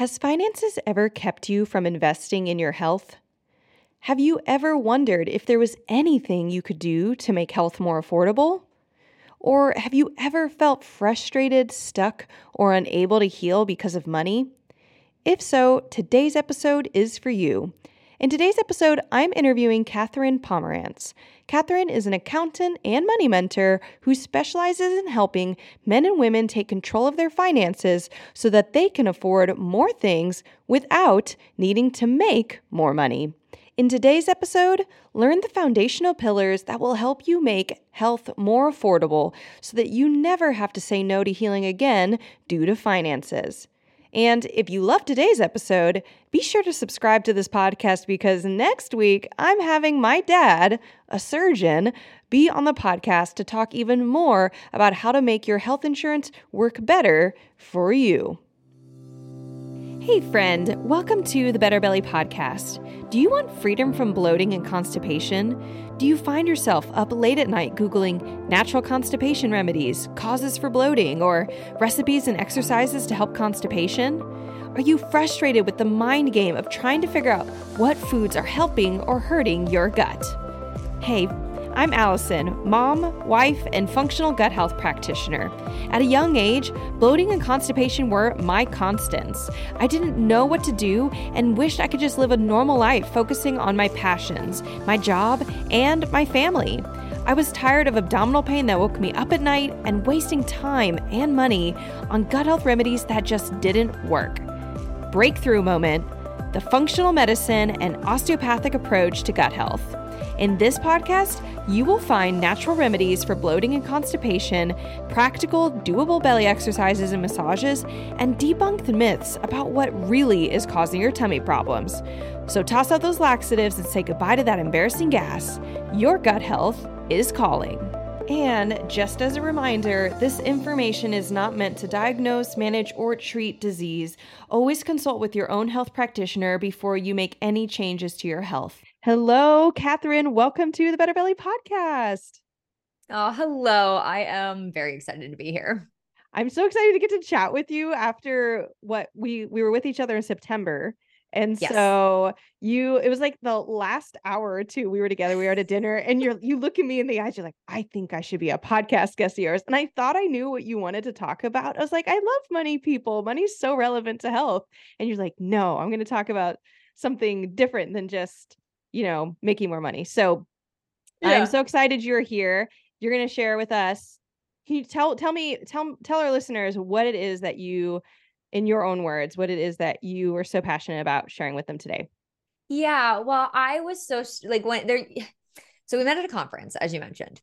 Has finances ever kept you from investing in your health? Have you ever wondered if there was anything you could do to make health more affordable? Or have you ever felt frustrated, stuck, or unable to heal because of money? If so, today's episode is for you. In today's episode, I'm interviewing Katherine Pomerantz. Katherine is an accountant and money mentor who specializes in helping men and women take control of their finances so that they can afford more things without needing to make more money. In today's episode, learn the foundational pillars that will help you make health more affordable so that you never have to say no to healing again due to finances. And if you love today's episode, be sure to subscribe to this podcast because next week I'm having my dad, a surgeon, be on the podcast to talk even more about how to make your health insurance work better for you. Hey, friend, welcome to the Better Belly Podcast. Do you want freedom from bloating and constipation? Do you find yourself up late at night Googling natural constipation remedies, causes for bloating, or recipes and exercises to help constipation? Are you frustrated with the mind game of trying to figure out what foods are helping or hurting your gut? Hey, I'm Allison, mom, wife, and functional gut health practitioner. At a young age, bloating and constipation were my constants. I didn't know what to do and wished I could just live a normal life focusing on my passions, my job, and my family. I was tired of abdominal pain that woke me up at night and wasting time and money on gut health remedies that just didn't work. Breakthrough moment the functional medicine and osteopathic approach to gut health. In this podcast, you will find natural remedies for bloating and constipation, practical, doable belly exercises and massages, and debunk the myths about what really is causing your tummy problems. So toss out those laxatives and say goodbye to that embarrassing gas. Your gut health is calling. And just as a reminder, this information is not meant to diagnose, manage, or treat disease. Always consult with your own health practitioner before you make any changes to your health. Hello, Katherine. Welcome to the Better Belly podcast. Oh, hello. I am very excited to be here. I'm so excited to get to chat with you after what we we were with each other in September. And yes. so you it was like the last hour or two we were together, we were at a dinner, and you're you look at me in the eyes, you're like, I think I should be a podcast guest of yours. And I thought I knew what you wanted to talk about. I was like, I love money people. Money's so relevant to health. And you're like, no, I'm gonna talk about something different than just you know, making more money. So yeah. I'm so excited you're here. You're going to share with us. Can you tell tell me tell tell our listeners what it is that you in your own words, what it is that you are so passionate about sharing with them today? Yeah, well, I was so like when there so we met at a conference as you mentioned.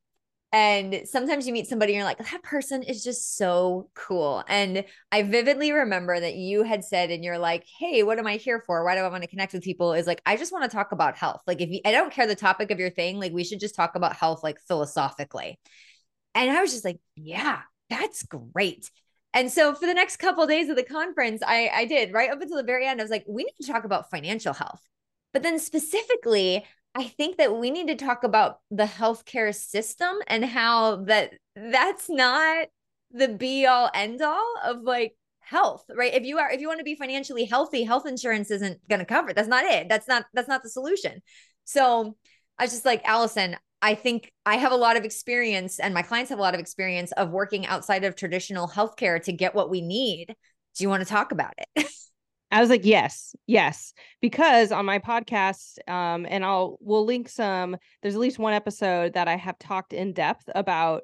And sometimes you meet somebody and you're like, that person is just so cool. And I vividly remember that you had said, and you're like, hey, what am I here for? Why do I want to connect with people? Is like, I just want to talk about health. Like, if you, I don't care the topic of your thing, like, we should just talk about health, like philosophically. And I was just like, yeah, that's great. And so for the next couple of days of the conference, I, I did right up until the very end. I was like, we need to talk about financial health. But then specifically, I think that we need to talk about the healthcare system and how that that's not the be all end all of like health, right? If you are if you want to be financially healthy, health insurance isn't going to cover it. That's not it. That's not that's not the solution. So I was just like Allison, I think I have a lot of experience and my clients have a lot of experience of working outside of traditional healthcare to get what we need. Do you want to talk about it? I was like, yes, yes, because on my podcast, um, and I'll we'll link some. There's at least one episode that I have talked in depth about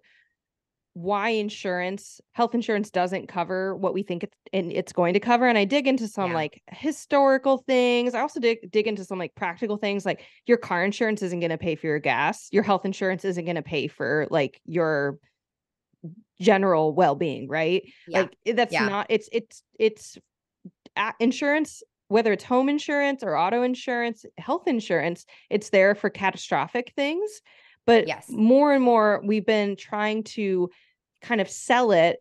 why insurance, health insurance, doesn't cover what we think it's and it's going to cover. And I dig into some yeah. like historical things. I also dig dig into some like practical things, like your car insurance isn't going to pay for your gas. Your health insurance isn't going to pay for like your general well-being right yeah. like that's yeah. not it's it's it's insurance, whether it's home insurance or auto insurance, health insurance, it's there for catastrophic things. But yes. more and more, we've been trying to kind of sell it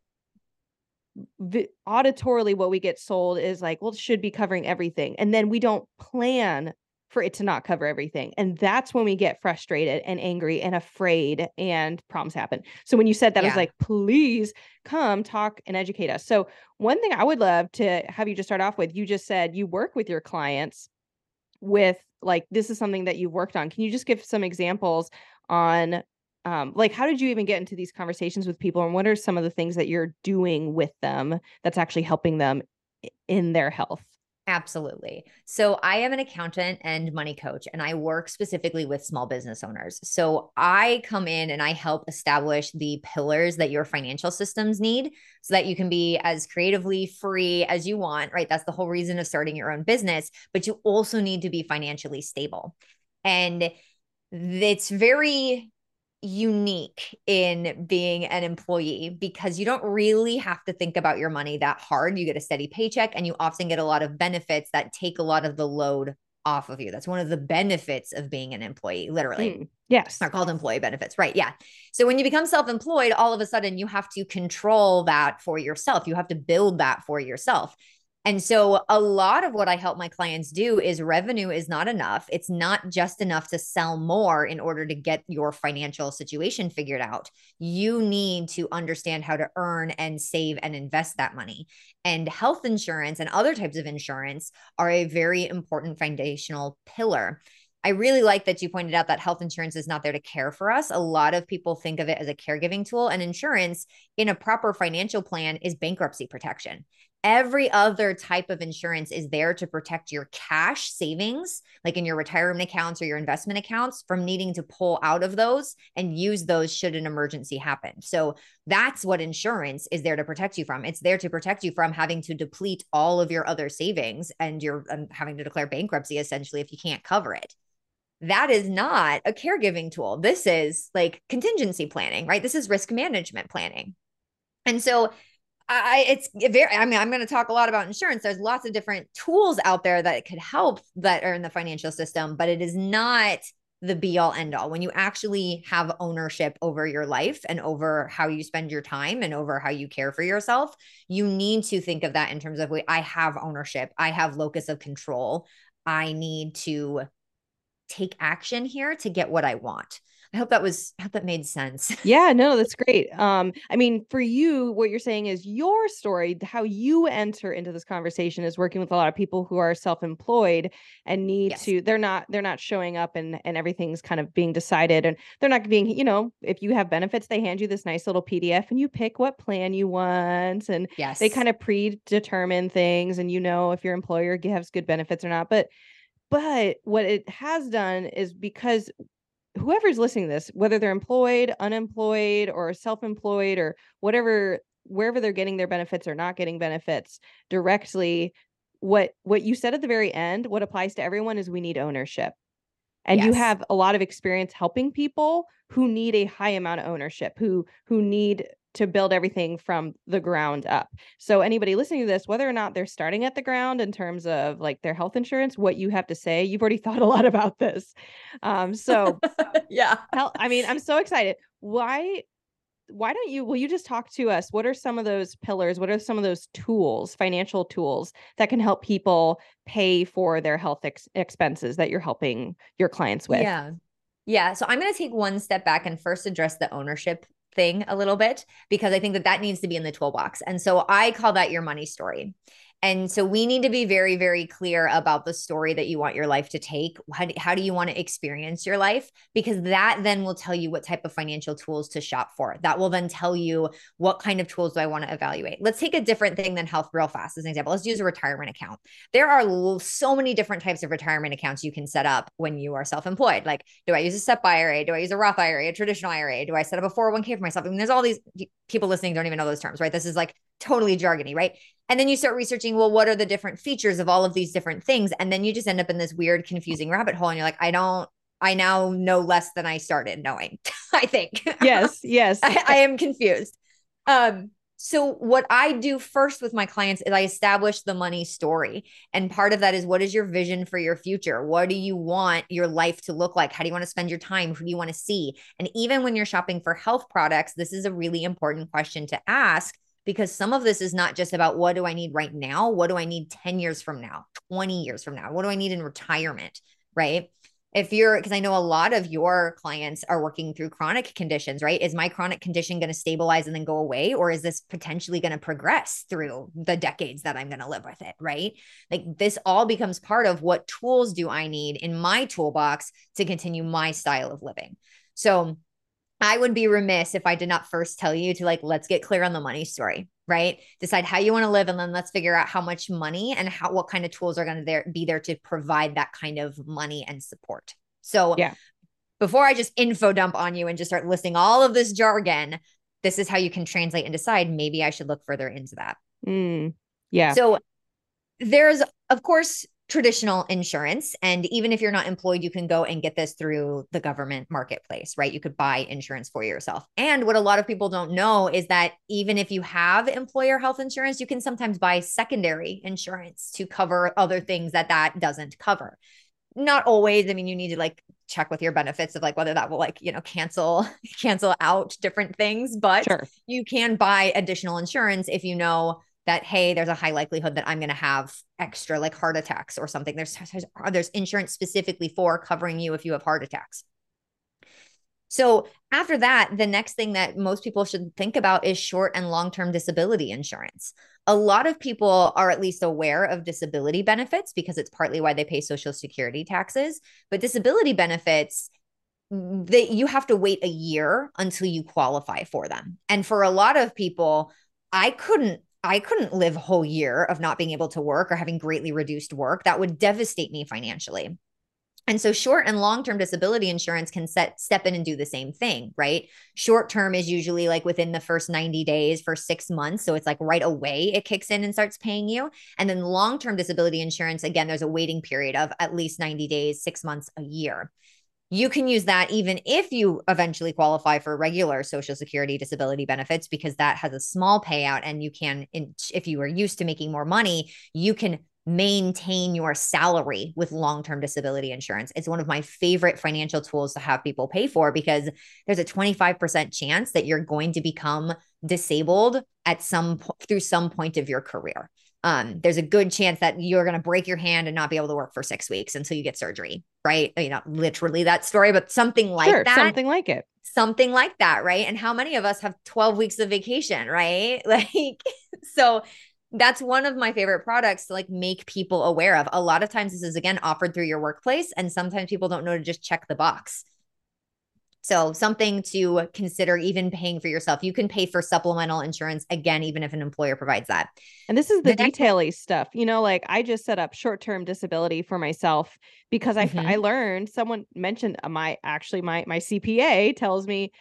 the, auditorily what we get sold is like well it should be covering everything and then we don't plan for it to not cover everything. And that's when we get frustrated and angry and afraid and problems happen. So when you said that, yeah. I was like, please come talk and educate us. So one thing I would love to have you just start off with, you just said you work with your clients with like this is something that you've worked on. Can you just give some examples on um, like how did you even get into these conversations with people and what are some of the things that you're doing with them that's actually helping them in their health Absolutely. So I am an accountant and money coach, and I work specifically with small business owners. So I come in and I help establish the pillars that your financial systems need so that you can be as creatively free as you want, right? That's the whole reason of starting your own business, but you also need to be financially stable. And it's very unique in being an employee because you don't really have to think about your money that hard. You get a steady paycheck and you often get a lot of benefits that take a lot of the load off of you. That's one of the benefits of being an employee, literally. Mm, yes. Are called employee benefits. Right. Yeah. So when you become self employed, all of a sudden you have to control that for yourself. You have to build that for yourself. And so, a lot of what I help my clients do is revenue is not enough. It's not just enough to sell more in order to get your financial situation figured out. You need to understand how to earn and save and invest that money. And health insurance and other types of insurance are a very important foundational pillar. I really like that you pointed out that health insurance is not there to care for us. A lot of people think of it as a caregiving tool, and insurance in a proper financial plan is bankruptcy protection. Every other type of insurance is there to protect your cash savings, like in your retirement accounts or your investment accounts, from needing to pull out of those and use those should an emergency happen. So that's what insurance is there to protect you from. It's there to protect you from having to deplete all of your other savings and you're having to declare bankruptcy essentially if you can't cover it that is not a caregiving tool. This is like contingency planning, right? This is risk management planning. And so I it's very I mean I'm going to talk a lot about insurance. There's lots of different tools out there that could help that are in the financial system, but it is not the be all end all. When you actually have ownership over your life and over how you spend your time and over how you care for yourself, you need to think of that in terms of wait, I have ownership. I have locus of control. I need to take action here to get what I want. I hope that was I hope that made sense. Yeah, no, that's great. Um, I mean, for you, what you're saying is your story, how you enter into this conversation is working with a lot of people who are self-employed and need yes. to, they're not, they're not showing up and and everything's kind of being decided. And they're not being, you know, if you have benefits, they hand you this nice little PDF and you pick what plan you want. And yes. they kind of predetermine things and you know if your employer gives good benefits or not. But but what it has done is because whoever's listening to this, whether they're employed, unemployed, or self-employed, or whatever, wherever they're getting their benefits or not getting benefits directly, what what you said at the very end, what applies to everyone is we need ownership. And yes. you have a lot of experience helping people who need a high amount of ownership, who who need to build everything from the ground up. So anybody listening to this, whether or not they're starting at the ground in terms of like their health insurance, what you have to say, you've already thought a lot about this. Um, so yeah, hell, I mean, I'm so excited. Why? Why don't you? Will you just talk to us? What are some of those pillars? What are some of those tools, financial tools that can help people pay for their health ex- expenses that you're helping your clients with? Yeah. Yeah. So I'm going to take one step back and first address the ownership thing a little bit because I think that that needs to be in the toolbox. And so I call that your money story. And so we need to be very, very clear about the story that you want your life to take. How do, how do you want to experience your life? Because that then will tell you what type of financial tools to shop for. That will then tell you what kind of tools do I want to evaluate. Let's take a different thing than health real fast as an example. Let's use a retirement account. There are so many different types of retirement accounts you can set up when you are self employed. Like, do I use a SEP IRA? Do I use a Roth IRA, a traditional IRA? Do I set up a 401k for myself? I mean, there's all these people listening don't even know those terms, right? This is like totally jargony, right? And then you start researching, well, what are the different features of all of these different things? And then you just end up in this weird, confusing rabbit hole. And you're like, I don't, I now know less than I started knowing, I think. Yes, yes. I, I am confused. Um, so what I do first with my clients is I establish the money story. And part of that is what is your vision for your future? What do you want your life to look like? How do you want to spend your time? Who do you want to see? And even when you're shopping for health products, this is a really important question to ask because some of this is not just about what do I need right now? What do I need 10 years from now, 20 years from now? What do I need in retirement? right? if you're because I know a lot of your clients are working through chronic conditions, right? Is my chronic condition going to stabilize and then go away or is this potentially going to progress through the decades that I'm going to live with it, right? Like this all becomes part of what tools do I need in my toolbox to continue my style of living. So I would be remiss if I did not first tell you to like let's get clear on the money story, right? Decide how you want to live and then let's figure out how much money and how what kind of tools are going to there be there to provide that kind of money and support. So yeah. before I just info dump on you and just start listing all of this jargon, this is how you can translate and decide maybe I should look further into that. Mm, yeah. So there's of course traditional insurance. And even if you're not employed, you can go and get this through the government marketplace, right? You could buy insurance for yourself. And what a lot of people don't know is that even if you have employer health insurance, you can sometimes buy secondary insurance to cover other things that that doesn't cover. Not always. I mean, you need to like check with your benefits of like whether that will like you know cancel cancel out different things but sure. you can buy additional insurance if you know that hey there's a high likelihood that i'm going to have extra like heart attacks or something. There's there's insurance specifically for covering you if you have heart attacks. So after that the next thing that most people should think about is short and long-term disability insurance. A lot of people are at least aware of disability benefits because it's partly why they pay social security taxes but disability benefits that you have to wait a year until you qualify for them. And for a lot of people I couldn't I couldn't live a whole year of not being able to work or having greatly reduced work. That would devastate me financially. And so short and long-term disability insurance can set step in and do the same thing, right? Short term is usually like within the first 90 days for 6 months, so it's like right away it kicks in and starts paying you. And then long-term disability insurance again there's a waiting period of at least 90 days, 6 months, a year you can use that even if you eventually qualify for regular social security disability benefits because that has a small payout and you can if you are used to making more money you can maintain your salary with long-term disability insurance. It's one of my favorite financial tools to have people pay for because there's a 25% chance that you're going to become disabled at some through some point of your career um, there's a good chance that you're going to break your hand and not be able to work for six weeks until you get surgery, right? I mean, not literally that story, but something like sure, that. Something like it. Something like that, right? And how many of us have 12 weeks of vacation, right? Like, so that's one of my favorite products to like make people aware of. A lot of times, this is again offered through your workplace, and sometimes people don't know to just check the box. So, something to consider even paying for yourself. You can pay for supplemental insurance again, even if an employer provides that. And this is the, the detaily stuff. You know, like I just set up short term disability for myself because I, mm-hmm. I learned someone mentioned uh, my actually my my CPA tells me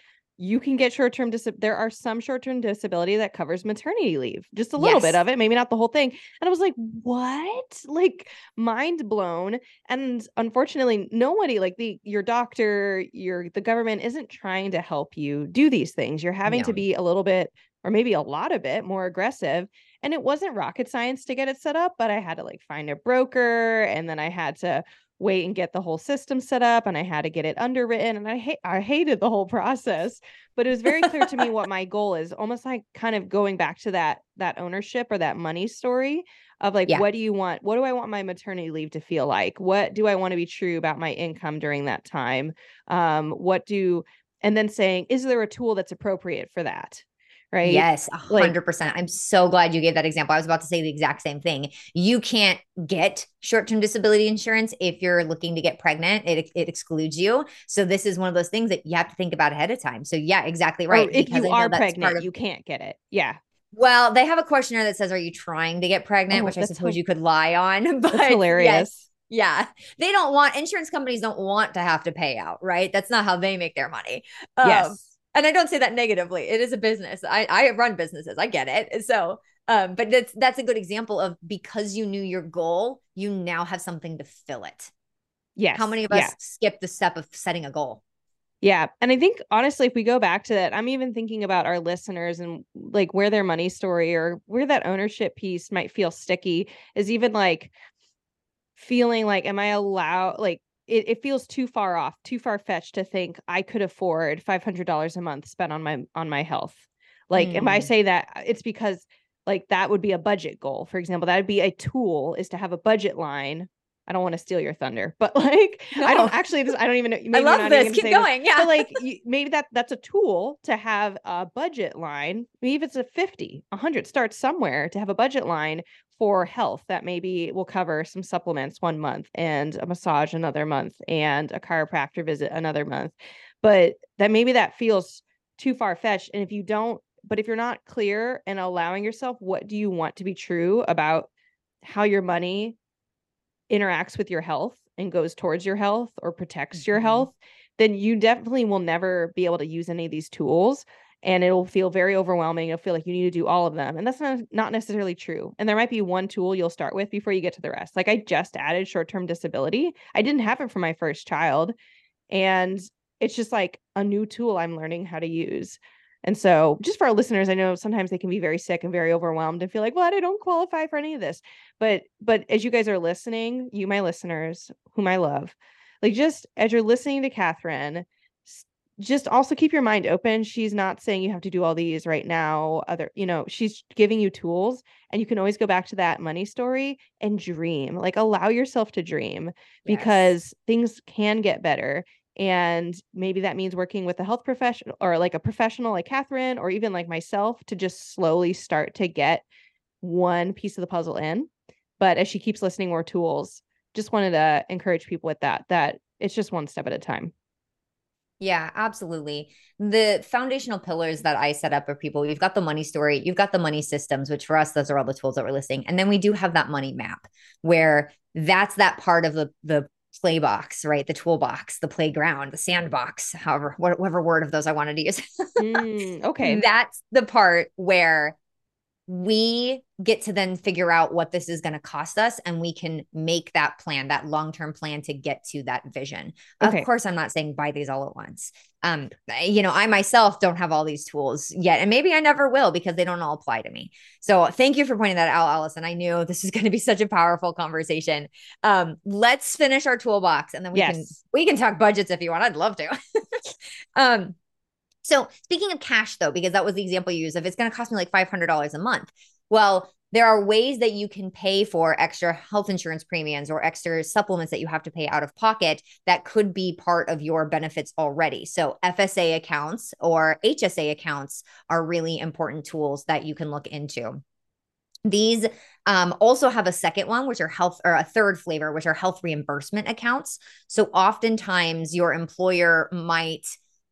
you can get short-term dis- there are some short-term disability that covers maternity leave just a little yes. bit of it maybe not the whole thing and i was like what like mind blown and unfortunately nobody like the your doctor your the government isn't trying to help you do these things you're having no. to be a little bit or maybe a lot of it more aggressive and it wasn't rocket science to get it set up but i had to like find a broker and then i had to wait and get the whole system set up and I had to get it underwritten and I hate I hated the whole process but it was very clear to me what my goal is almost like kind of going back to that that ownership or that money story of like yeah. what do you want what do I want my maternity leave to feel like? What do I want to be true about my income during that time? Um what do and then saying is there a tool that's appropriate for that right? Yes, 100%. Like, I'm so glad you gave that example. I was about to say the exact same thing. You can't get short-term disability insurance if you're looking to get pregnant. It it excludes you. So this is one of those things that you have to think about ahead of time. So yeah, exactly right. if you are pregnant, of, you can't get it. Yeah. Well, they have a questionnaire that says, "Are you trying to get pregnant?" Oh, which I suppose you could lie on. But hilarious. Yes, yeah. They don't want insurance companies don't want to have to pay out, right? That's not how they make their money. Um, yes and I don't say that negatively. It is a business. I I run businesses. I get it. So, um, but that's that's a good example of because you knew your goal, you now have something to fill it. Yes. How many of us yeah. skip the step of setting a goal? Yeah. And I think honestly, if we go back to that, I'm even thinking about our listeners and like where their money story or where that ownership piece might feel sticky is even like feeling like, am I allowed, like, it, it feels too far off, too far fetched to think I could afford five hundred dollars a month spent on my on my health. Like mm. if I say that, it's because like that would be a budget goal. For example, that would be a tool is to have a budget line. I don't want to steal your thunder, but like no. I don't actually. This, I don't even know. I love this. Keep going. This, yeah. But like you, maybe that that's a tool to have a budget line. Maybe if it's a 50, 100, start somewhere to have a budget line for health that maybe will cover some supplements one month and a massage another month and a chiropractor visit another month. But that maybe that feels too far fetched. And if you don't, but if you're not clear and allowing yourself, what do you want to be true about how your money interacts with your health and goes towards your health or protects mm-hmm. your health, then you definitely will never be able to use any of these tools and it'll feel very overwhelming. You'll feel like you need to do all of them. And that's not, not necessarily true. And there might be one tool you'll start with before you get to the rest. Like I just added short term disability, I didn't have it for my first child. And it's just like a new tool I'm learning how to use. And so, just for our listeners, I know sometimes they can be very sick and very overwhelmed and feel like, "Well, I don't qualify for any of this." But but as you guys are listening, you my listeners, whom I love, like just as you're listening to Katherine, just also keep your mind open. She's not saying you have to do all these right now. Other, you know, she's giving you tools and you can always go back to that money story and dream. Like allow yourself to dream yes. because things can get better and maybe that means working with a health professional or like a professional like Katherine or even like myself to just slowly start to get one piece of the puzzle in. But as she keeps listening more tools, just wanted to encourage people with that, that it's just one step at a time. Yeah, absolutely. The foundational pillars that I set up for people, you've got the money story, you've got the money systems, which for us, those are all the tools that we're listing. And then we do have that money map where that's that part of the, the play box, right? The toolbox, the playground, the sandbox, however, whatever word of those I wanted to use. mm, okay. That's the part where we get to then figure out what this is going to cost us and we can make that plan that long-term plan to get to that vision. Okay. of course i'm not saying buy these all at once. Um you know i myself don't have all these tools yet and maybe i never will because they don't all apply to me. So thank you for pointing that out allison. I knew this is going to be such a powerful conversation. Um let's finish our toolbox and then we yes. can we can talk budgets if you want. I'd love to. Um so speaking of cash though, because that was the example you used, if it's going to cost me like $500 a month, well, there are ways that you can pay for extra health insurance premiums or extra supplements that you have to pay out of pocket that could be part of your benefits already. So, FSA accounts or HSA accounts are really important tools that you can look into. These um, also have a second one, which are health, or a third flavor, which are health reimbursement accounts. So, oftentimes your employer might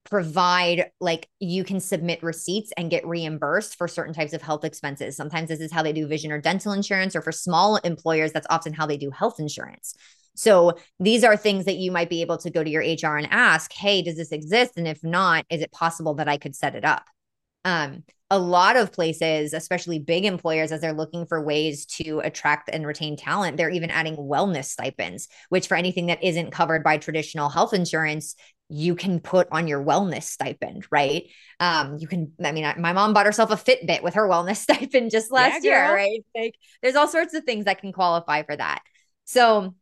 provide like you can submit receipts and get reimbursed for certain types of health expenses. Sometimes this is how they do vision or dental insurance, or for small employers, that's often how they do health insurance. So these are things that you might be able to go to your HR and ask, hey, does this exist? And if not, is it possible that I could set it up? Um, a lot of places, especially big employers, as they're looking for ways to attract and retain talent, they're even adding wellness stipends, which for anything that isn't covered by traditional health insurance, you can put on your wellness stipend, right? Um, you can, I mean, my mom bought herself a Fitbit with her wellness stipend just last yeah, year, right? Like there's all sorts of things that can qualify for that. So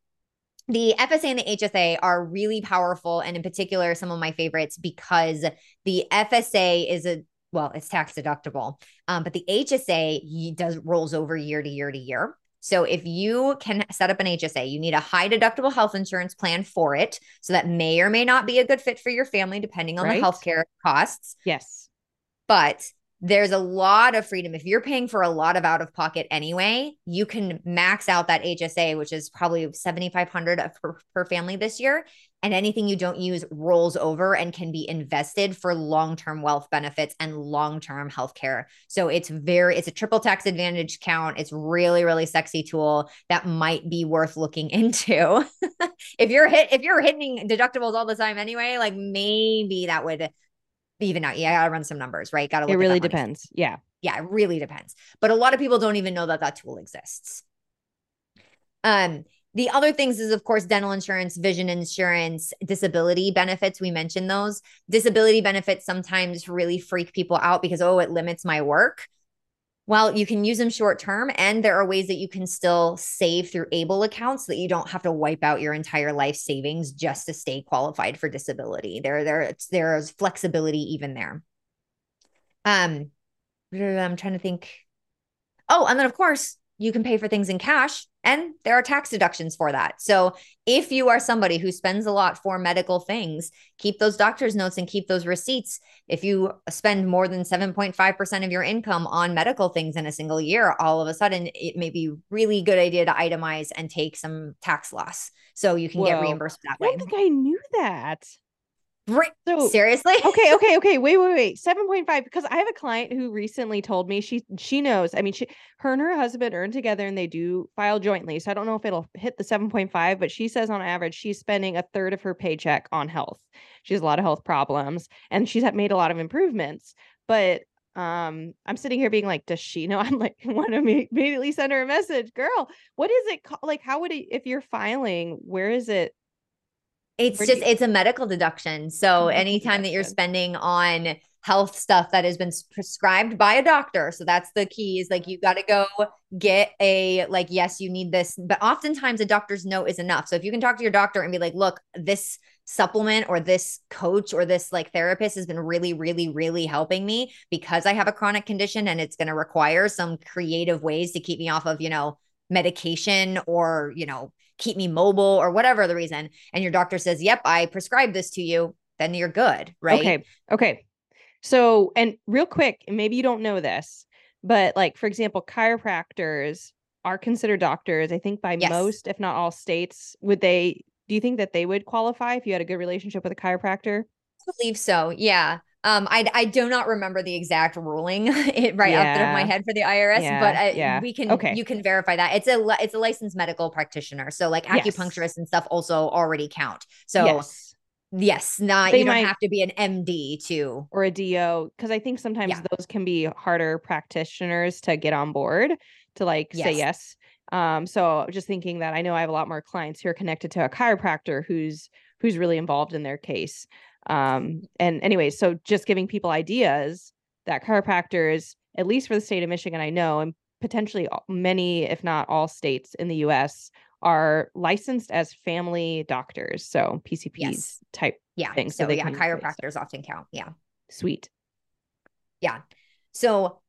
the FSA and the HSA are really powerful. And in particular, some of my favorites because the FSA is a well, it's tax deductible. Um, but the HSA does rolls over year to year to year. So if you can set up an HSA, you need a high deductible health insurance plan for it. So that may or may not be a good fit for your family, depending on right? the healthcare costs. Yes. But there's a lot of freedom. If you're paying for a lot of out of pocket anyway, you can max out that HSA, which is probably 7,500 per, per family this year. And anything you don't use rolls over and can be invested for long term wealth benefits and long term healthcare. So it's very, it's a triple tax advantage count. It's really, really sexy tool that might be worth looking into. if you're hit, if you're hitting deductibles all the time anyway, like maybe that would even out. Yeah, I gotta run some numbers, right? Gotta. it really depends. Yeah. Yeah, it really depends. But a lot of people don't even know that that tool exists. Um, the other things is, of course, dental insurance, vision insurance, disability benefits. We mentioned those. Disability benefits sometimes really freak people out because, oh, it limits my work. Well, you can use them short term, and there are ways that you can still save through ABLE accounts so that you don't have to wipe out your entire life savings just to stay qualified for disability. There, there, there's flexibility even there. Um, I'm trying to think. Oh, and then of course, you can pay for things in cash and there are tax deductions for that. So if you are somebody who spends a lot for medical things, keep those doctor's notes and keep those receipts. If you spend more than 7.5% of your income on medical things in a single year, all of a sudden it may be really good idea to itemize and take some tax loss so you can get reimbursed that way. I don't think I knew that. Right. So, Seriously? okay, okay, okay. Wait, wait, wait. 7.5 because I have a client who recently told me she she knows. I mean, she her and her husband earn together and they do file jointly. So I don't know if it'll hit the 7.5, but she says on average she's spending a third of her paycheck on health. She has a lot of health problems and she's made a lot of improvements. But um i'm sitting here being like does she know i'm like want to immediately send her a message girl what is it called like how would it if you're filing where is it it's just you- it's a medical deduction. So anytime deduction. that you're spending on health stuff that has been prescribed by a doctor. So that's the key is like you got to go get a like yes, you need this, but oftentimes a doctor's note is enough. So if you can talk to your doctor and be like, "Look, this supplement or this coach or this like therapist has been really really really helping me because I have a chronic condition and it's going to require some creative ways to keep me off of, you know, medication or, you know, keep me mobile or whatever the reason, and your doctor says, Yep, I prescribed this to you, then you're good. Right. Okay. Okay. So, and real quick, maybe you don't know this, but like, for example, chiropractors are considered doctors, I think, by yes. most, if not all states. Would they, do you think that they would qualify if you had a good relationship with a chiropractor? I believe so. Yeah. Um, I I do not remember the exact ruling it right yeah. off the top of my head for the IRS, yeah. but I, yeah. we can okay. you can verify that it's a it's a licensed medical practitioner. So like acupuncturists yes. and stuff also already count. So yes, yes not they you don't have to be an MD to or a DO because I think sometimes those can be harder practitioners to get on board to like yes. say yes. Um, so just thinking that I know I have a lot more clients who are connected to a chiropractor who's who's really involved in their case. Um, and anyway, so just giving people ideas that chiropractors, at least for the state of Michigan, I know, and potentially many, if not all states in the US, are licensed as family doctors. So PCPs yes. type yeah. thing. So, so yeah, chiropractors often count. Yeah. Sweet. Yeah. So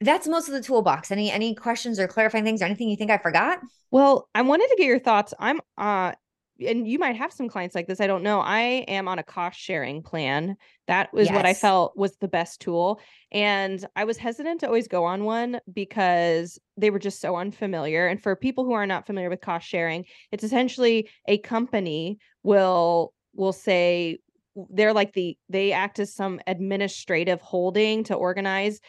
that's most of the toolbox. Any any questions or clarifying things or anything you think I forgot? Well, I wanted to get your thoughts. I'm uh and you might have some clients like this. I don't know. I am on a cost sharing plan. That was yes. what I felt was the best tool. And I was hesitant to always go on one because they were just so unfamiliar. And for people who are not familiar with cost sharing, it's essentially a company will will say they're like the they act as some administrative holding to organize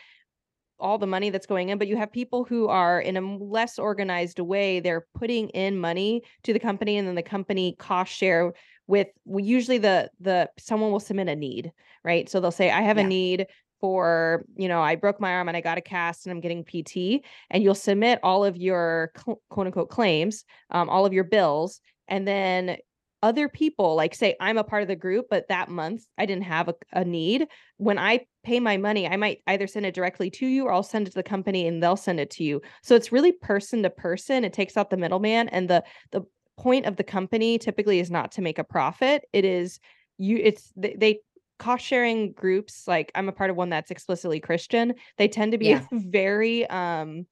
all the money that's going in, but you have people who are in a less organized way. They're putting in money to the company, and then the company cost share with usually the the someone will submit a need, right? So they'll say, "I have yeah. a need." For, you know, I broke my arm and I got a cast and I'm getting PT, and you'll submit all of your quote unquote claims, um, all of your bills, and then other people like say i'm a part of the group but that month i didn't have a, a, need when i pay my money i might either send it directly to you or i'll send it to the company and they'll send it to you so it's really person to person it takes out the middleman and the the point of the company typically is not to make a profit it is you it's they, they cost sharing groups like i'm a part of one that's explicitly christian they tend to be yeah. very um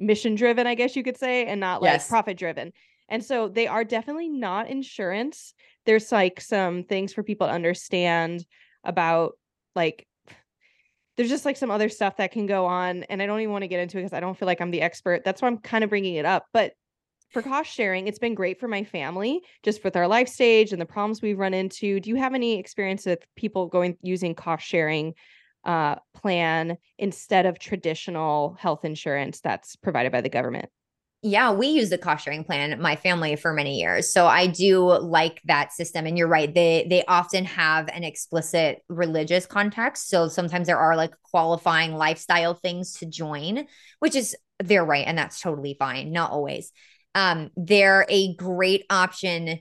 mission driven i guess you could say and not like yes. profit driven and so they are definitely not insurance. There's like some things for people to understand about like there's just like some other stuff that can go on and I don't even want to get into it because I don't feel like I'm the expert. That's why I'm kind of bringing it up. But for cost sharing, it's been great for my family, just with our life stage and the problems we've run into. Do you have any experience with people going using cost sharing uh, plan instead of traditional health insurance that's provided by the government? Yeah, we use the cost sharing plan, my family, for many years. So I do like that system. And you're right, they they often have an explicit religious context. So sometimes there are like qualifying lifestyle things to join, which is they're right, and that's totally fine. Not always. Um, they're a great option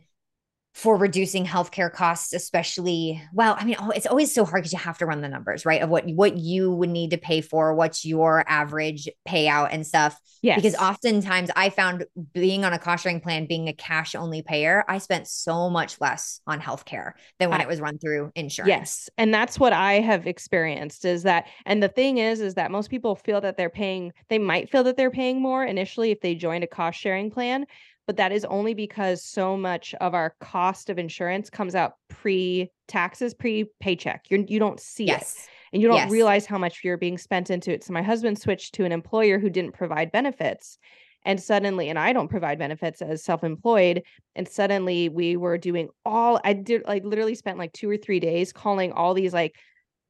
for reducing healthcare costs, especially well, I mean, oh, it's always so hard because you have to run the numbers, right? Of what what you would need to pay for, what's your average payout and stuff. Yes. Because oftentimes I found being on a cost sharing plan, being a cash only payer, I spent so much less on healthcare than when I, it was run through insurance. Yes. And that's what I have experienced is that and the thing is is that most people feel that they're paying they might feel that they're paying more initially if they joined a cost sharing plan, but that is only because so much of our cost of insurance comes out pre taxes, pre paycheck. You you don't see yes. it and you don't yes. realize how much you're being spent into it. So my husband switched to an employer who didn't provide benefits. And suddenly, and I don't provide benefits as self employed. And suddenly we were doing all, I did like literally spent like two or three days calling all these like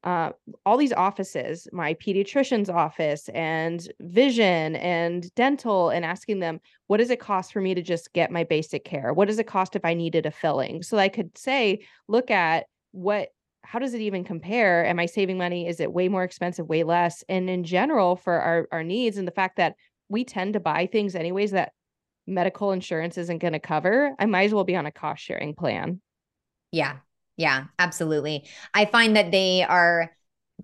uh, all these offices, my pediatrician's office and vision and dental, and asking them, what does it cost for me to just get my basic care? What does it cost if I needed a filling? So I could say, look at what, how does it even compare? Am I saving money? Is it way more expensive, way less? And in general, for our, our needs and the fact that we tend to buy things anyways that medical insurance isn't going to cover, I might as well be on a cost sharing plan. Yeah, yeah, absolutely. I find that they are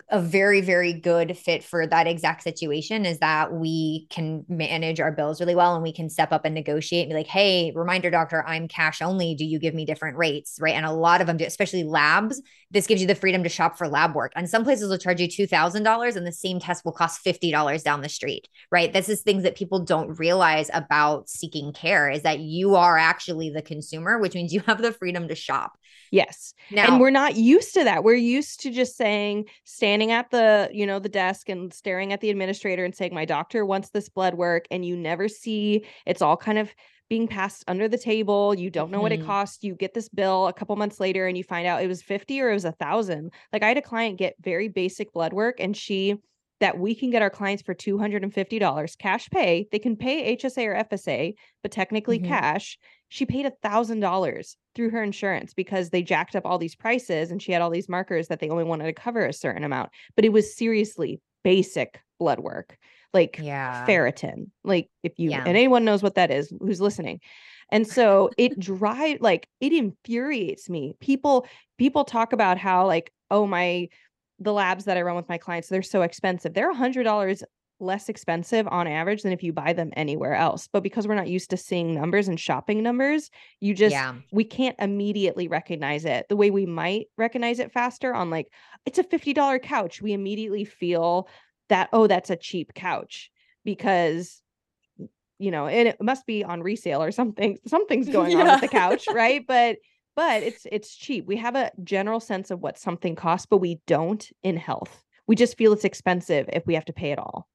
a very very good fit for that exact situation is that we can manage our bills really well and we can step up and negotiate and be like hey reminder doctor i'm cash only. Do you give me different rates? Right? And a lot of them do especially labs this gives you the freedom to shop for lab work. And some places will charge you $2000 and the same test will cost $50 down the street right? This is things that people don't realize about seeking care is that you are actually the consumer which means you have the freedom to shop Yes. And we're not used to that. We're used to just saying, standing at the, you know, the desk and staring at the administrator and saying, my doctor wants this blood work. And you never see it's all kind of being passed under the table. You don't know mm-hmm. what it mm-hmm. costs. You get this bill a couple months later and you find out it was 50 or it was a thousand. Like I had a client get very basic blood work and she that we can get our clients for $250 cash pay. They can pay HSA or FSA, but technically mm-hmm. cash. She paid a thousand dollars through her insurance because they jacked up all these prices and she had all these markers that they only wanted to cover a certain amount. But it was seriously basic blood work, like yeah. ferritin. Like if you yeah. and anyone knows what that is who's listening. And so it drive like it infuriates me. People people talk about how like oh my the labs that I run with my clients they're so expensive. They're a hundred dollars less expensive on average than if you buy them anywhere else. But because we're not used to seeing numbers and shopping numbers, you just yeah. we can't immediately recognize it the way we might recognize it faster on like it's a $50 couch. We immediately feel that oh that's a cheap couch because you know, and it must be on resale or something. Something's going yeah. on with the couch, right? But but it's it's cheap. We have a general sense of what something costs, but we don't in health. We just feel it's expensive if we have to pay it all.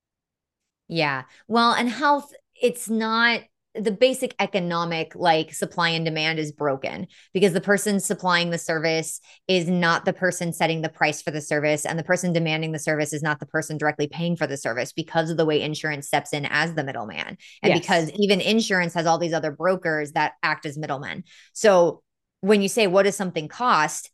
Yeah. Well, and health, it's not the basic economic like supply and demand is broken because the person supplying the service is not the person setting the price for the service and the person demanding the service is not the person directly paying for the service because of the way insurance steps in as the middleman and yes. because even insurance has all these other brokers that act as middlemen so when you say what does something cost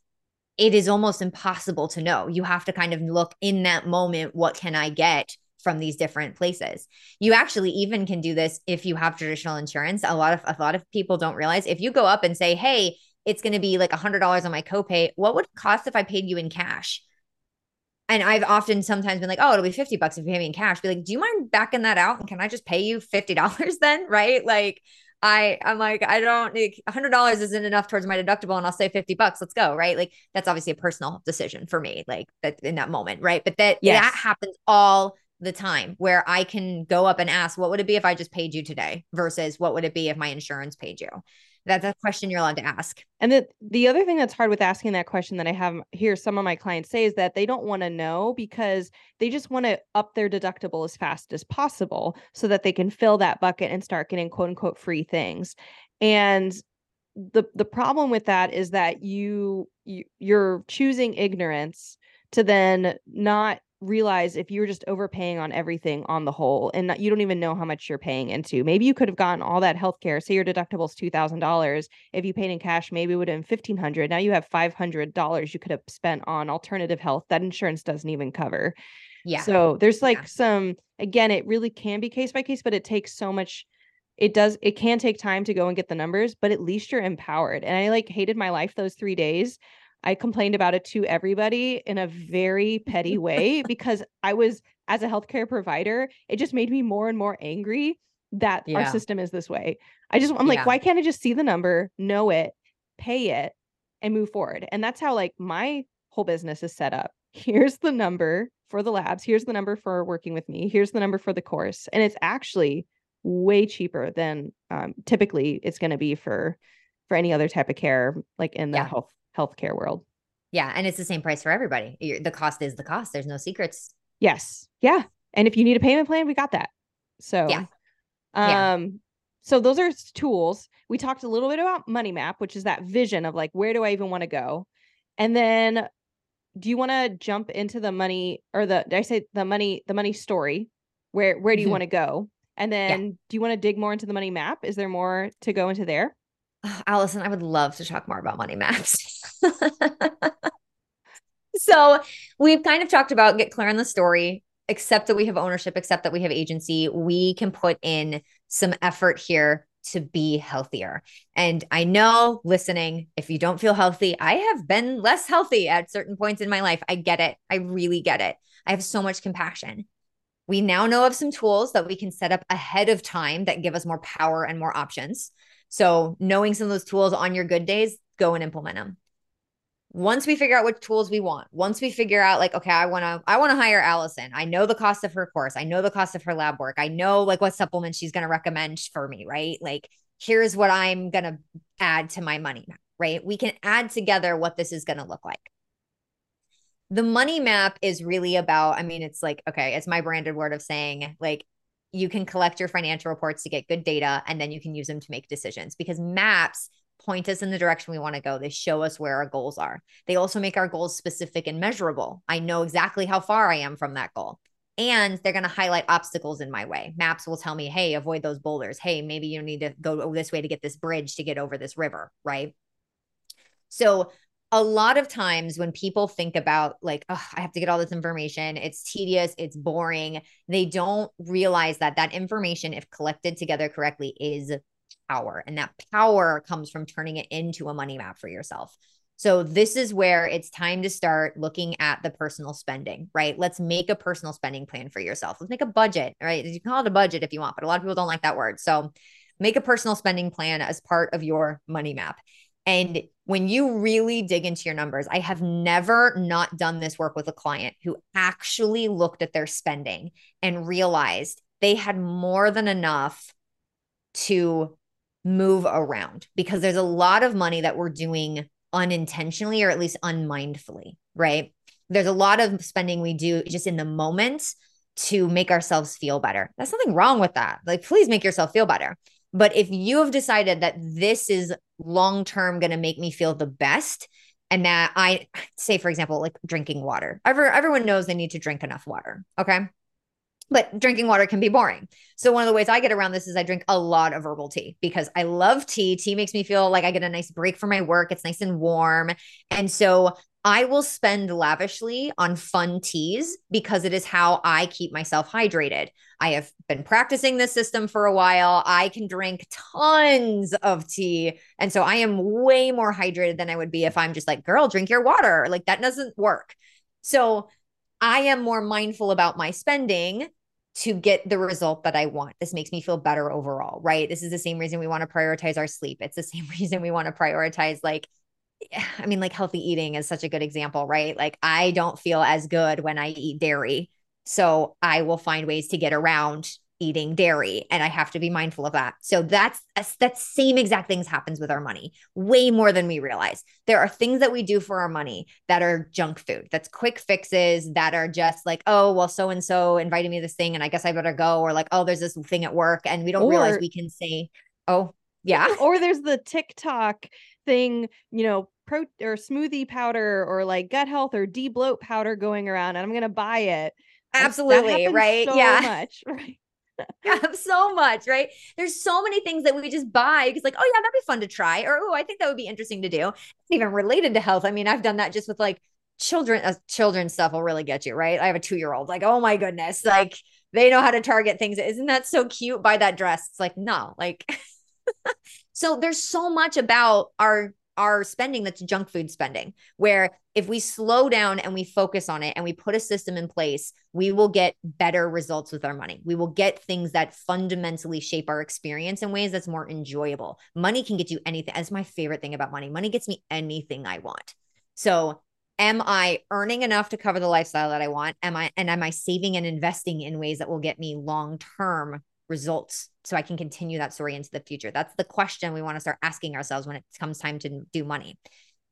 it is almost impossible to know you have to kind of look in that moment what can i get from these different places. You actually even can do this if you have traditional insurance. A lot of a lot of people don't realize if you go up and say, "Hey, it's going to be like a $100 on my copay. What would it cost if I paid you in cash?" And I've often sometimes been like, "Oh, it'll be 50 bucks if you pay me in cash." Be like, "Do you mind backing that out and can I just pay you $50 then?" Right? Like I I'm like I don't need hundred dollars isn't enough towards my deductible and I'll say 50 bucks let's go right like that's obviously a personal decision for me like that in that moment right but that yes. that happens all the time where I can go up and ask, what would it be if I just paid you today versus what would it be if my insurance paid you? That's a question you're allowed to ask. And the the other thing that's hard with asking that question that I have hear some of my clients say is that they don't want to know because they just want to up their deductible as fast as possible so that they can fill that bucket and start getting quote unquote free things. And the the problem with that is that you, you you're choosing ignorance to then not realize if you're just overpaying on everything on the whole and you don't even know how much you're paying into. Maybe you could have gotten all that health care. Say your deductible is $2,000. If you paid in cash, maybe it would have been 1,500. Now you have $500 you could have spent on alternative health that insurance doesn't even cover. Yeah. So there's like yeah. some, again, it really can be case by case, but it takes so much it does it can take time to go and get the numbers, but at least you're empowered. And I like hated my life those 3 days. I complained about it to everybody in a very petty way because I was as a healthcare provider, it just made me more and more angry that yeah. our system is this way. I just I'm like, yeah. why can't I just see the number, know it, pay it, and move forward? And that's how like my whole business is set up. Here's the number for the labs. Here's the number for working with me. Here's the number for the course. And it's actually way cheaper than um, typically it's going to be for for any other type of care like in the yeah. health healthcare world. Yeah, and it's the same price for everybody. the cost is the cost. There's no secrets. Yes. Yeah. And if you need a payment plan, we got that. So yeah. Um yeah. so those are tools. We talked a little bit about money map, which is that vision of like where do I even want to go? And then do you want to jump into the money or the did I say the money the money story? Where where do you mm-hmm. want to go? And then yeah. do you want to dig more into the money map? Is there more to go into there? Oh, Allison, I would love to talk more about money maps. so we've kind of talked about get clear on the story, accept that we have ownership, accept that we have agency. We can put in some effort here to be healthier. And I know listening, if you don't feel healthy, I have been less healthy at certain points in my life. I get it. I really get it. I have so much compassion. We now know of some tools that we can set up ahead of time that give us more power and more options. So, knowing some of those tools on your good days, go and implement them. Once we figure out what tools we want, once we figure out like, okay, I want to, I want to hire Allison. I know the cost of her course. I know the cost of her lab work. I know like what supplements she's going to recommend for me, right? Like, here's what I'm going to add to my money map, right? We can add together what this is going to look like. The money map is really about, I mean, it's like, okay, it's my branded word of saying like you can collect your financial reports to get good data and then you can use them to make decisions because maps point us in the direction we want to go. They show us where our goals are. They also make our goals specific and measurable. I know exactly how far I am from that goal. And they're going to highlight obstacles in my way. Maps will tell me, hey, avoid those boulders. Hey, maybe you need to go this way to get this bridge to get over this river, right? So a lot of times when people think about like oh, i have to get all this information it's tedious it's boring they don't realize that that information if collected together correctly is power and that power comes from turning it into a money map for yourself. So this is where it's time to start looking at the personal spending right? Let's make a personal spending plan for yourself. Let's make a budget right? You can call it a budget if you want but a lot of people don't like that word. So make a personal spending plan as part of your money map. And when you really dig into your numbers, I have never not done this work with a client who actually looked at their spending and realized they had more than enough to move around because there's a lot of money that we're doing unintentionally or at least unmindfully, right? There's a lot of spending we do just in the moment to make ourselves feel better. That's nothing wrong with that. Like, please make yourself feel better. But if you have decided that this is long term going to make me feel the best, and that I say, for example, like drinking water, Every, everyone knows they need to drink enough water. Okay. But drinking water can be boring. So, one of the ways I get around this is I drink a lot of herbal tea because I love tea. Tea makes me feel like I get a nice break from my work. It's nice and warm. And so, I will spend lavishly on fun teas because it is how I keep myself hydrated. I have been practicing this system for a while. I can drink tons of tea. And so I am way more hydrated than I would be if I'm just like, girl, drink your water. Like that doesn't work. So I am more mindful about my spending to get the result that I want. This makes me feel better overall, right? This is the same reason we want to prioritize our sleep. It's the same reason we want to prioritize like I mean, like healthy eating is such a good example, right? Like I don't feel as good when I eat dairy. So I will find ways to get around eating dairy and I have to be mindful of that. So that's that same exact things happens with our money way more than we realize. There are things that we do for our money that are junk food. That's quick fixes that are just like, oh, well so and so invited me this thing and I guess I better go or like, oh, there's this thing at work and we don't or, realize we can say, "Oh, yeah." Or there's the TikTok thing, you know, pro or smoothie powder or like gut health or de-bloat powder going around and I'm going to buy it. Absolutely, right? So yeah. much, right? yeah, so much, right? There's so many things that we just buy because, like, oh yeah, that'd be fun to try, or oh, I think that would be interesting to do. It's even related to health. I mean, I've done that just with like children. Uh, children stuff will really get you, right? I have a two year old. Like, oh my goodness, like They know how to target things. Isn't that so cute? Buy that dress. It's like, no, like so there's so much about our our spending that's junk food spending where if we slow down and we focus on it and we put a system in place we will get better results with our money. We will get things that fundamentally shape our experience in ways that's more enjoyable. Money can get you anything. That's my favorite thing about money. Money gets me anything i want. So am i earning enough to cover the lifestyle that i want? Am i and am i saving and investing in ways that will get me long term results so I can continue that story into the future? That's the question we want to start asking ourselves when it comes time to do money.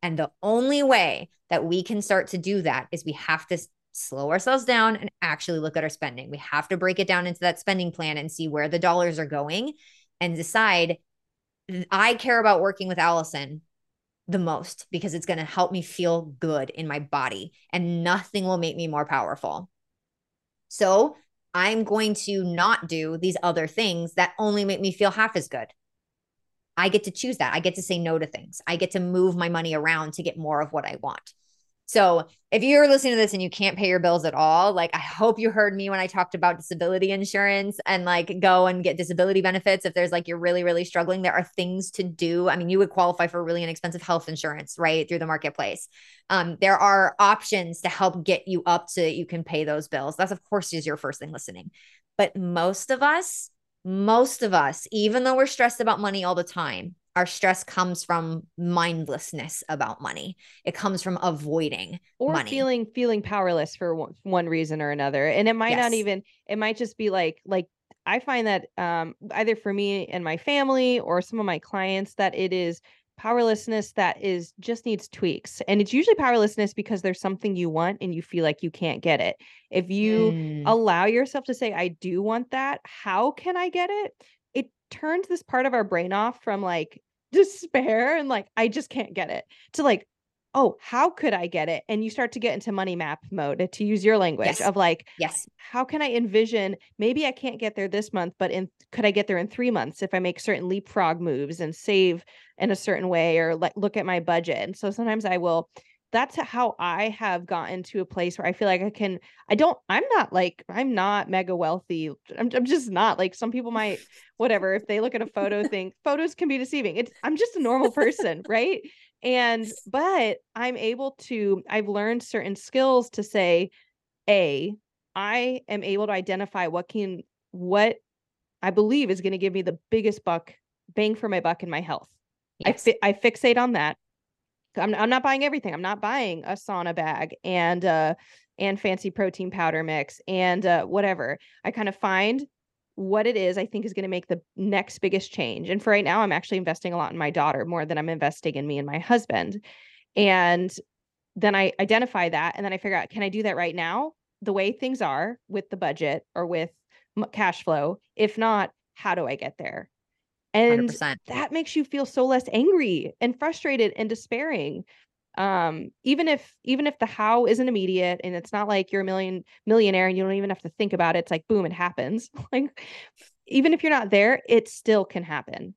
And the only way that we can start to do that is we have to slow ourselves down and actually look at our spending. We have to break it down into that spending plan and see where the dollars are going and decide I care about working with Allison the most because it's going to help me feel good in my body and nothing will make me more powerful. So I'm going to not do these other things that only make me feel half as good. I get to choose that. I get to say no to things. I get to move my money around to get more of what I want. So if you're listening to this and you can't pay your bills at all, like I hope you heard me when I talked about disability insurance and like go and get disability benefits. If there's like you're really, really struggling, there are things to do. I mean, you would qualify for really inexpensive health insurance, right? Through the marketplace. Um, there are options to help get you up so that you can pay those bills. That's of course is your first thing listening. But most of us, most of us, even though we're stressed about money all the time, our stress comes from mindlessness about money. It comes from avoiding or money. feeling feeling powerless for one, one reason or another. And it might yes. not even it might just be like like I find that um either for me and my family or some of my clients that it is powerlessness that is just needs tweaks and it's usually powerlessness because there's something you want and you feel like you can't get it if you mm. allow yourself to say i do want that how can i get it turns this part of our brain off from like despair and like I just can't get it to like oh how could I get it? And you start to get into money map mode to use your language yes. of like yes. How can I envision maybe I can't get there this month but in could I get there in 3 months if I make certain leapfrog moves and save in a certain way or like look at my budget? And so sometimes I will that's how I have gotten to a place where I feel like I can I don't I'm not like I'm not mega wealthy. I'm I'm just not like some people might whatever if they look at a photo think photos can be deceiving. It's I'm just a normal person, right? And but I'm able to I've learned certain skills to say a I am able to identify what can what I believe is going to give me the biggest buck bang for my buck in my health. Yes. I fi- I fixate on that I'm I'm not buying everything. I'm not buying a sauna bag and uh and fancy protein powder mix and uh whatever. I kind of find what it is I think is going to make the next biggest change. And for right now, I'm actually investing a lot in my daughter more than I'm investing in me and my husband. And then I identify that and then I figure out can I do that right now the way things are with the budget or with cash flow? If not, how do I get there? And 100%. that makes you feel so less angry and frustrated and despairing. Um even if even if the how isn't immediate and it's not like you're a million millionaire and you don't even have to think about it it's like boom it happens. Like even if you're not there it still can happen.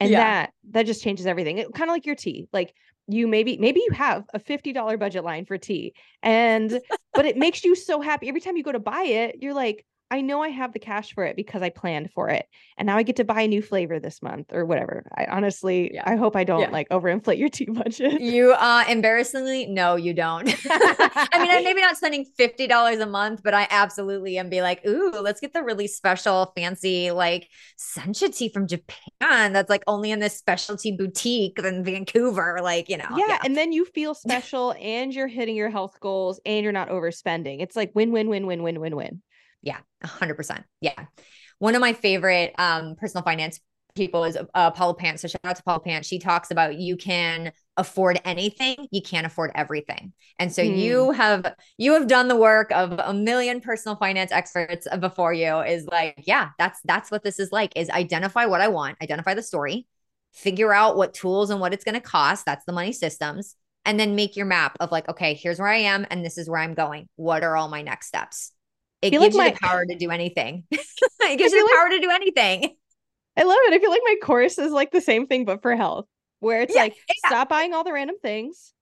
And yeah. that that just changes everything. It kind of like your tea like you maybe maybe you have a $50 budget line for tea and but it makes you so happy. Every time you go to buy it you're like I know I have the cash for it because I planned for it. And now I get to buy a new flavor this month or whatever. I honestly, yeah. I hope I don't yeah. like overinflate your tea budget. You uh embarrassingly, no, you don't. I mean, I'm maybe not spending $50 a month, but I absolutely am be like, ooh, let's get the really special, fancy, like sencha tea from Japan that's like only in this specialty boutique in Vancouver. Like, you know. Yeah. yeah. And then you feel special and you're hitting your health goals and you're not overspending. It's like win, win, win, win, win, win, win. Yeah, 100%. Yeah. One of my favorite um, personal finance people is uh, Paula Pant. So shout out to Paula Pant. She talks about you can afford anything, you can't afford everything. And so mm. you have you have done the work of a million personal finance experts before you is like, yeah, that's that's what this is like is identify what I want, identify the story, figure out what tools and what it's going to cost, that's the money systems, and then make your map of like, okay, here's where I am and this is where I'm going. What are all my next steps? It gives like you my, the power to do anything. it gives you the like, power to do anything. I love it. I feel like my course is like the same thing, but for health, where it's yeah, like yeah. stop buying all the random things,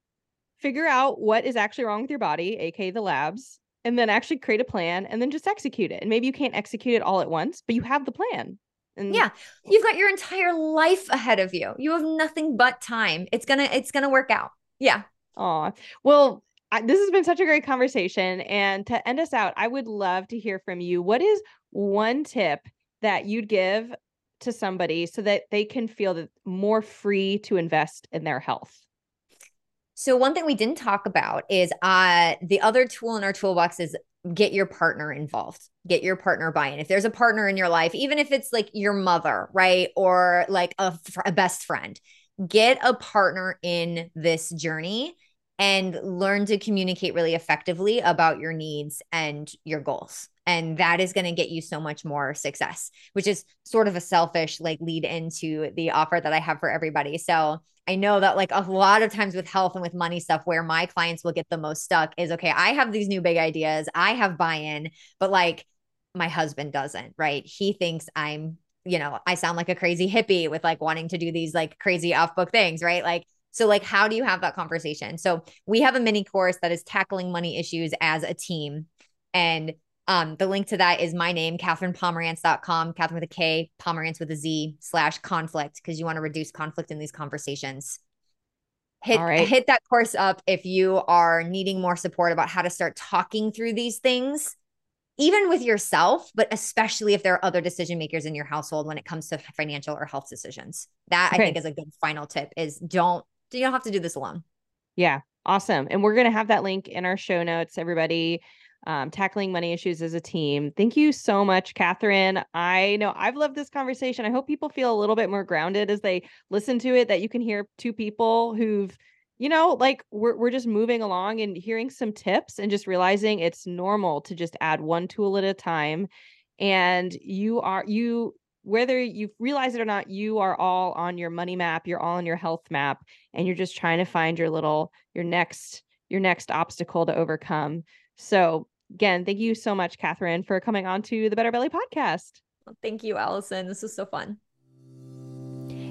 figure out what is actually wrong with your body, aka the labs, and then actually create a plan and then just execute it. And maybe you can't execute it all at once, but you have the plan. And yeah, you've got your entire life ahead of you. You have nothing but time. It's gonna it's gonna work out. Yeah. Oh well, I, this has been such a great conversation. And to end us out, I would love to hear from you. What is one tip that you'd give to somebody so that they can feel that more free to invest in their health? So one thing we didn't talk about is uh the other tool in our toolbox is get your partner involved. Get your partner buy-in. If there's a partner in your life, even if it's like your mother, right? Or like a, a best friend, get a partner in this journey and learn to communicate really effectively about your needs and your goals. And that is going to get you so much more success, which is sort of a selfish like lead into the offer that I have for everybody. So I know that like a lot of times with health and with money stuff, where my clients will get the most stuck is okay, I have these new big ideas, I have buy in, but like my husband doesn't, right? He thinks I'm, you know, I sound like a crazy hippie with like wanting to do these like crazy off book things, right? Like, so, like, how do you have that conversation? So, we have a mini course that is tackling money issues as a team. And um, the link to that is my name, KatherinePomerantz.com, Katherine with a K, Pomerantz with a Z slash conflict, because you want to reduce conflict in these conversations. Hit, right. hit that course up if you are needing more support about how to start talking through these things, even with yourself, but especially if there are other decision makers in your household when it comes to financial or health decisions. That okay. I think is a good final tip is don't you don't have to do this alone. Yeah. Awesome. And we're going to have that link in our show notes, everybody. Um, tackling money issues as a team. Thank you so much, Katherine. I know I've loved this conversation. I hope people feel a little bit more grounded as they listen to it, that you can hear two people who've, you know, like we're, we're just moving along and hearing some tips and just realizing it's normal to just add one tool at a time. And you are, you, whether you realize it or not, you are all on your money map, you're all on your health map, and you're just trying to find your little, your next, your next obstacle to overcome. So again, thank you so much, Katherine, for coming on to the Better Belly podcast. Thank you, Allison. This was so fun.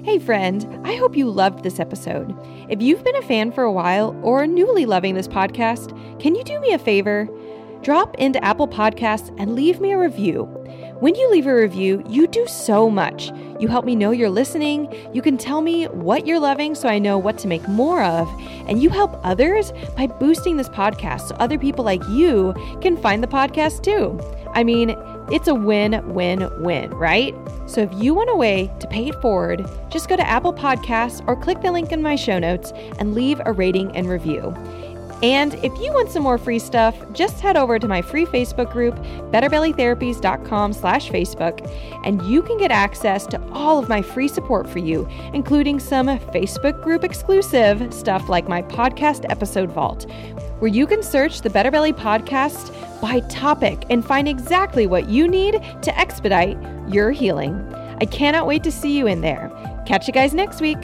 Hey, friend, I hope you loved this episode. If you've been a fan for a while or newly loving this podcast, can you do me a favor? Drop into Apple Podcasts and leave me a review. When you leave a review, you do so much. You help me know you're listening, you can tell me what you're loving so I know what to make more of, and you help others by boosting this podcast so other people like you can find the podcast too. I mean, it's a win win win, right? So if you want a way to pay it forward, just go to Apple Podcasts or click the link in my show notes and leave a rating and review. And if you want some more free stuff, just head over to my free Facebook group, betterbellytherapies.com slash Facebook, and you can get access to all of my free support for you, including some Facebook group exclusive stuff like my podcast episode vault, where you can search the Better Belly podcast by topic and find exactly what you need to expedite your healing. I cannot wait to see you in there. Catch you guys next week.